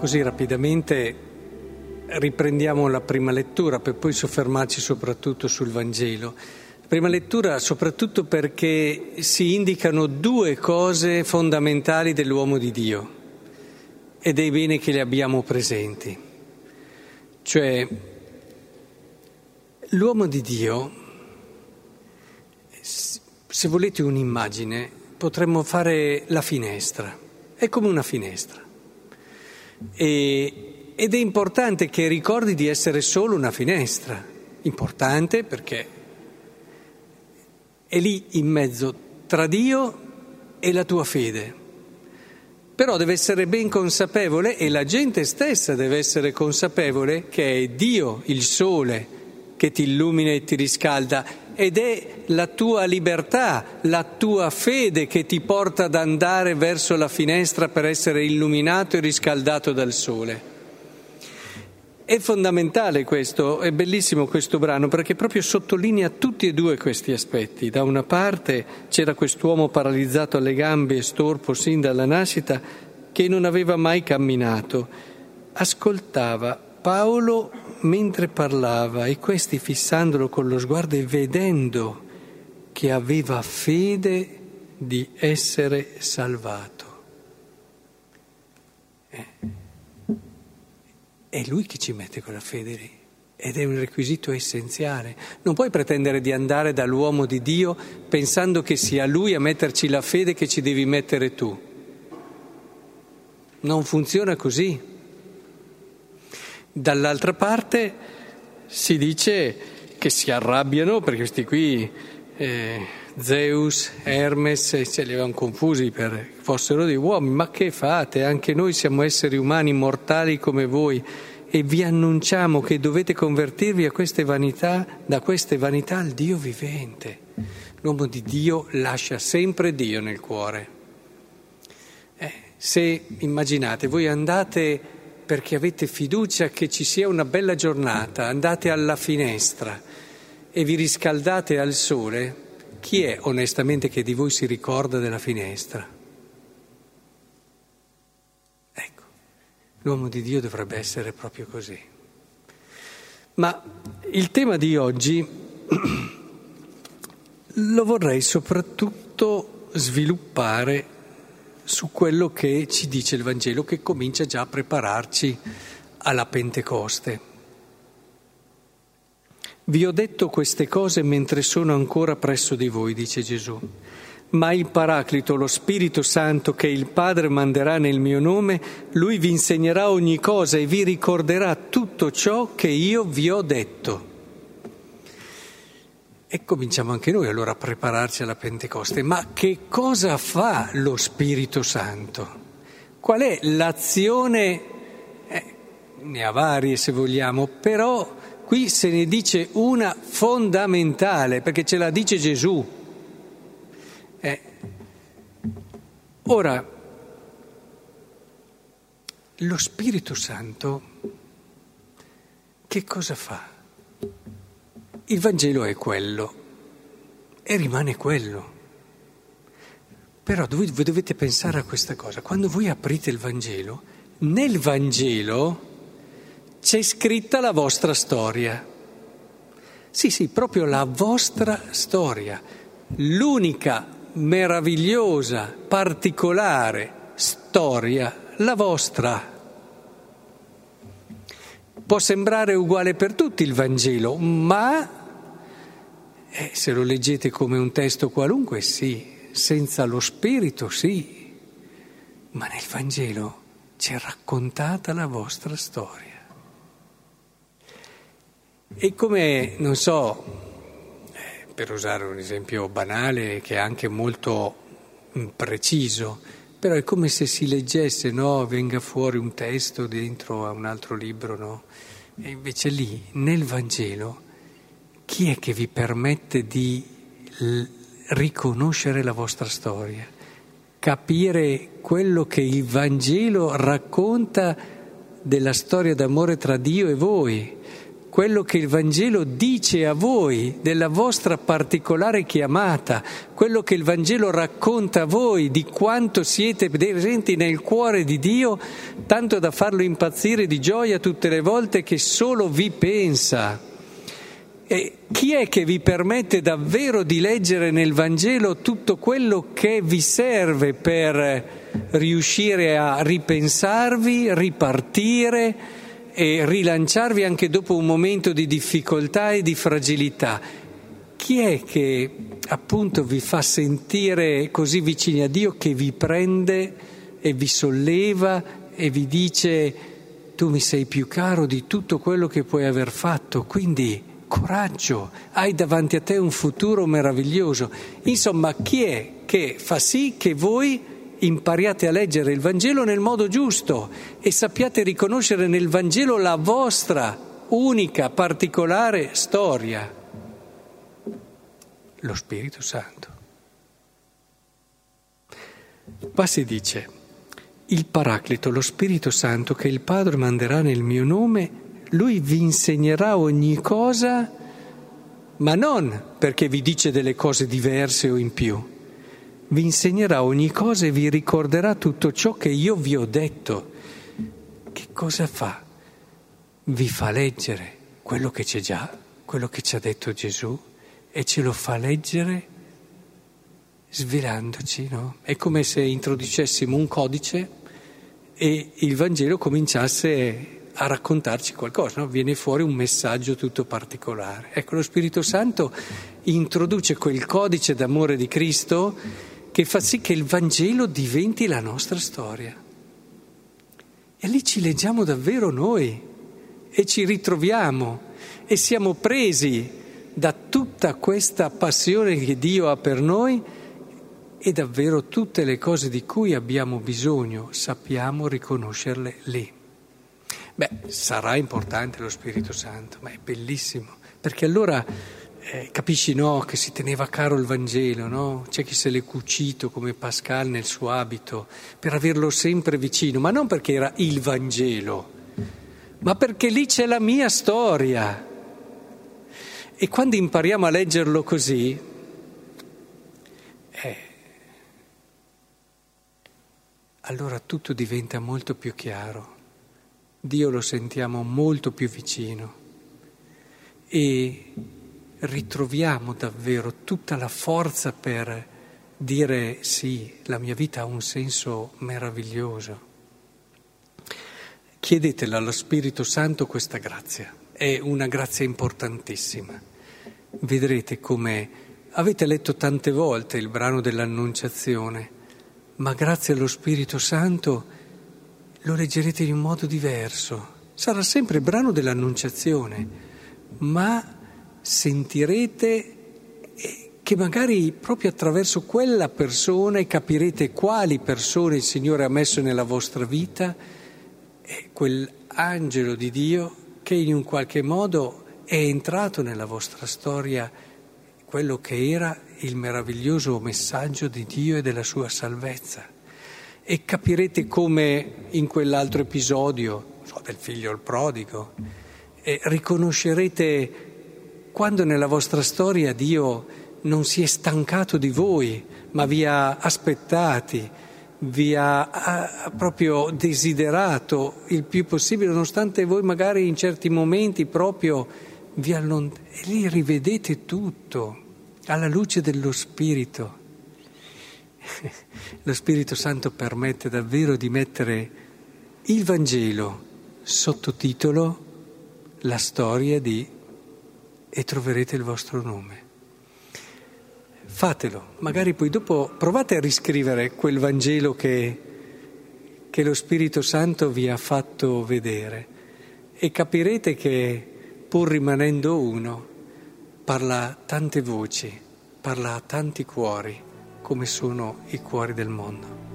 così rapidamente riprendiamo la prima lettura per poi soffermarci soprattutto sul Vangelo. Prima lettura soprattutto perché si indicano due cose fondamentali dell'uomo di Dio ed è bene che le abbiamo presenti. Cioè, l'uomo di Dio, se volete un'immagine, potremmo fare la finestra, è come una finestra. E, ed è importante che ricordi di essere solo una finestra, importante perché è lì in mezzo tra Dio e la tua fede. Però deve essere ben consapevole e la gente stessa deve essere consapevole che è Dio il sole che ti illumina e ti riscalda ed è la tua libertà, la tua fede che ti porta ad andare verso la finestra per essere illuminato e riscaldato dal sole. È fondamentale questo, è bellissimo questo brano perché proprio sottolinea tutti e due questi aspetti. Da una parte c'era quest'uomo paralizzato alle gambe e storpo sin dalla nascita che non aveva mai camminato, ascoltava Paolo mentre parlava e questi fissandolo con lo sguardo e vedendo che aveva fede di essere salvato. Eh. È lui che ci mette quella fede lì ed è un requisito essenziale. Non puoi pretendere di andare dall'uomo di Dio pensando che sia lui a metterci la fede che ci devi mettere tu. Non funziona così. Dall'altra parte si dice che si arrabbiano perché questi qui, eh, Zeus, Hermes, se li avevano confusi per fossero dei uomini, ma che fate? Anche noi siamo esseri umani mortali come voi e vi annunciamo che dovete convertirvi a queste vanità, da queste vanità al Dio vivente. L'uomo di Dio lascia sempre Dio nel cuore. Eh, se immaginate, voi andate perché avete fiducia che ci sia una bella giornata, andate alla finestra e vi riscaldate al sole, chi è onestamente che di voi si ricorda della finestra? Ecco, l'uomo di Dio dovrebbe essere proprio così. Ma il tema di oggi lo vorrei soprattutto sviluppare su quello che ci dice il Vangelo, che comincia già a prepararci alla Pentecoste. Vi ho detto queste cose mentre sono ancora presso di voi, dice Gesù. Ma il Paraclito, lo Spirito Santo che il Padre manderà nel mio nome, lui vi insegnerà ogni cosa e vi ricorderà tutto ciò che io vi ho detto. E cominciamo anche noi allora a prepararci alla Pentecoste. Ma che cosa fa lo Spirito Santo? Qual è l'azione? Eh, ne ha varie se vogliamo, però qui se ne dice una fondamentale, perché ce la dice Gesù. Eh. Ora, lo Spirito Santo che cosa fa? Il Vangelo è quello e rimane quello. Però voi, dovete pensare a questa cosa. Quando voi aprite il Vangelo, nel Vangelo c'è scritta la vostra storia. Sì, sì, proprio la vostra storia. L'unica meravigliosa, particolare storia, la vostra. Può sembrare uguale per tutti il Vangelo, ma eh, se lo leggete come un testo qualunque, sì, senza lo spirito, sì, ma nel Vangelo c'è raccontata la vostra storia. E come, non so, eh, per usare un esempio banale che è anche molto preciso, però è come se si leggesse, no? Venga fuori un testo dentro a un altro libro, no? E invece lì, nel Vangelo, chi è che vi permette di l- riconoscere la vostra storia, capire quello che il Vangelo racconta della storia d'amore tra Dio e voi, quello che il Vangelo dice a voi della vostra particolare chiamata, quello che il Vangelo racconta a voi di quanto siete presenti nel cuore di Dio, tanto da farlo impazzire di gioia tutte le volte che solo vi pensa. E chi è che vi permette davvero di leggere nel Vangelo tutto quello che vi serve per riuscire a ripensarvi, ripartire? e rilanciarvi anche dopo un momento di difficoltà e di fragilità. Chi è che appunto vi fa sentire così vicini a Dio che vi prende e vi solleva e vi dice tu mi sei più caro di tutto quello che puoi aver fatto, quindi coraggio, hai davanti a te un futuro meraviglioso. Insomma, chi è che fa sì che voi impariate a leggere il Vangelo nel modo giusto e sappiate riconoscere nel Vangelo la vostra unica, particolare storia, lo Spirito Santo. Qua si dice, il Paraclito, lo Spirito Santo che il Padre manderà nel mio nome, lui vi insegnerà ogni cosa, ma non perché vi dice delle cose diverse o in più vi insegnerà ogni cosa e vi ricorderà tutto ciò che io vi ho detto. Che cosa fa? Vi fa leggere quello che c'è già, quello che ci ha detto Gesù, e ce lo fa leggere svelandoci, no? È come se introducessimo un codice e il Vangelo cominciasse a raccontarci qualcosa, no? viene fuori un messaggio tutto particolare. Ecco, lo Spirito Santo introduce quel codice d'amore di Cristo che fa sì che il Vangelo diventi la nostra storia. E lì ci leggiamo davvero noi e ci ritroviamo e siamo presi da tutta questa passione che Dio ha per noi e davvero tutte le cose di cui abbiamo bisogno sappiamo riconoscerle lì. Beh, sarà importante lo Spirito Santo, ma è bellissimo, perché allora eh, capisci no, che si teneva caro il Vangelo, no? C'è chi se l'è cucito come Pascal nel suo abito per averlo sempre vicino, ma non perché era il Vangelo, ma perché lì c'è la mia storia. E quando impariamo a leggerlo così, eh, allora tutto diventa molto più chiaro, Dio lo sentiamo molto più vicino e ritroviamo davvero tutta la forza per dire sì, la mia vita ha un senso meraviglioso. Chiedetela allo Spirito Santo questa grazia, è una grazia importantissima. Vedrete come avete letto tante volte il brano dell'Annunciazione, ma grazie allo Spirito Santo lo leggerete in un modo diverso. Sarà sempre il brano dell'Annunciazione, ma sentirete che magari proprio attraverso quella persona capirete quali persone il Signore ha messo nella vostra vita quell'angelo di Dio che in un qualche modo è entrato nella vostra storia, quello che era il meraviglioso messaggio di Dio e della sua salvezza. E capirete come in quell'altro episodio, so, del figlio il prodigo, riconoscerete quando nella vostra storia Dio non si è stancato di voi, ma vi ha aspettati, vi ha, ha proprio desiderato il più possibile, nonostante voi magari in certi momenti proprio vi allontanate, e lì rivedete tutto alla luce dello Spirito. Lo Spirito Santo permette davvero di mettere il Vangelo sottotitolo La storia di e troverete il vostro nome. Fatelo, magari poi dopo provate a riscrivere quel Vangelo che, che lo Spirito Santo vi ha fatto vedere e capirete che pur rimanendo uno, parla a tante voci, parla a tanti cuori come sono i cuori del mondo.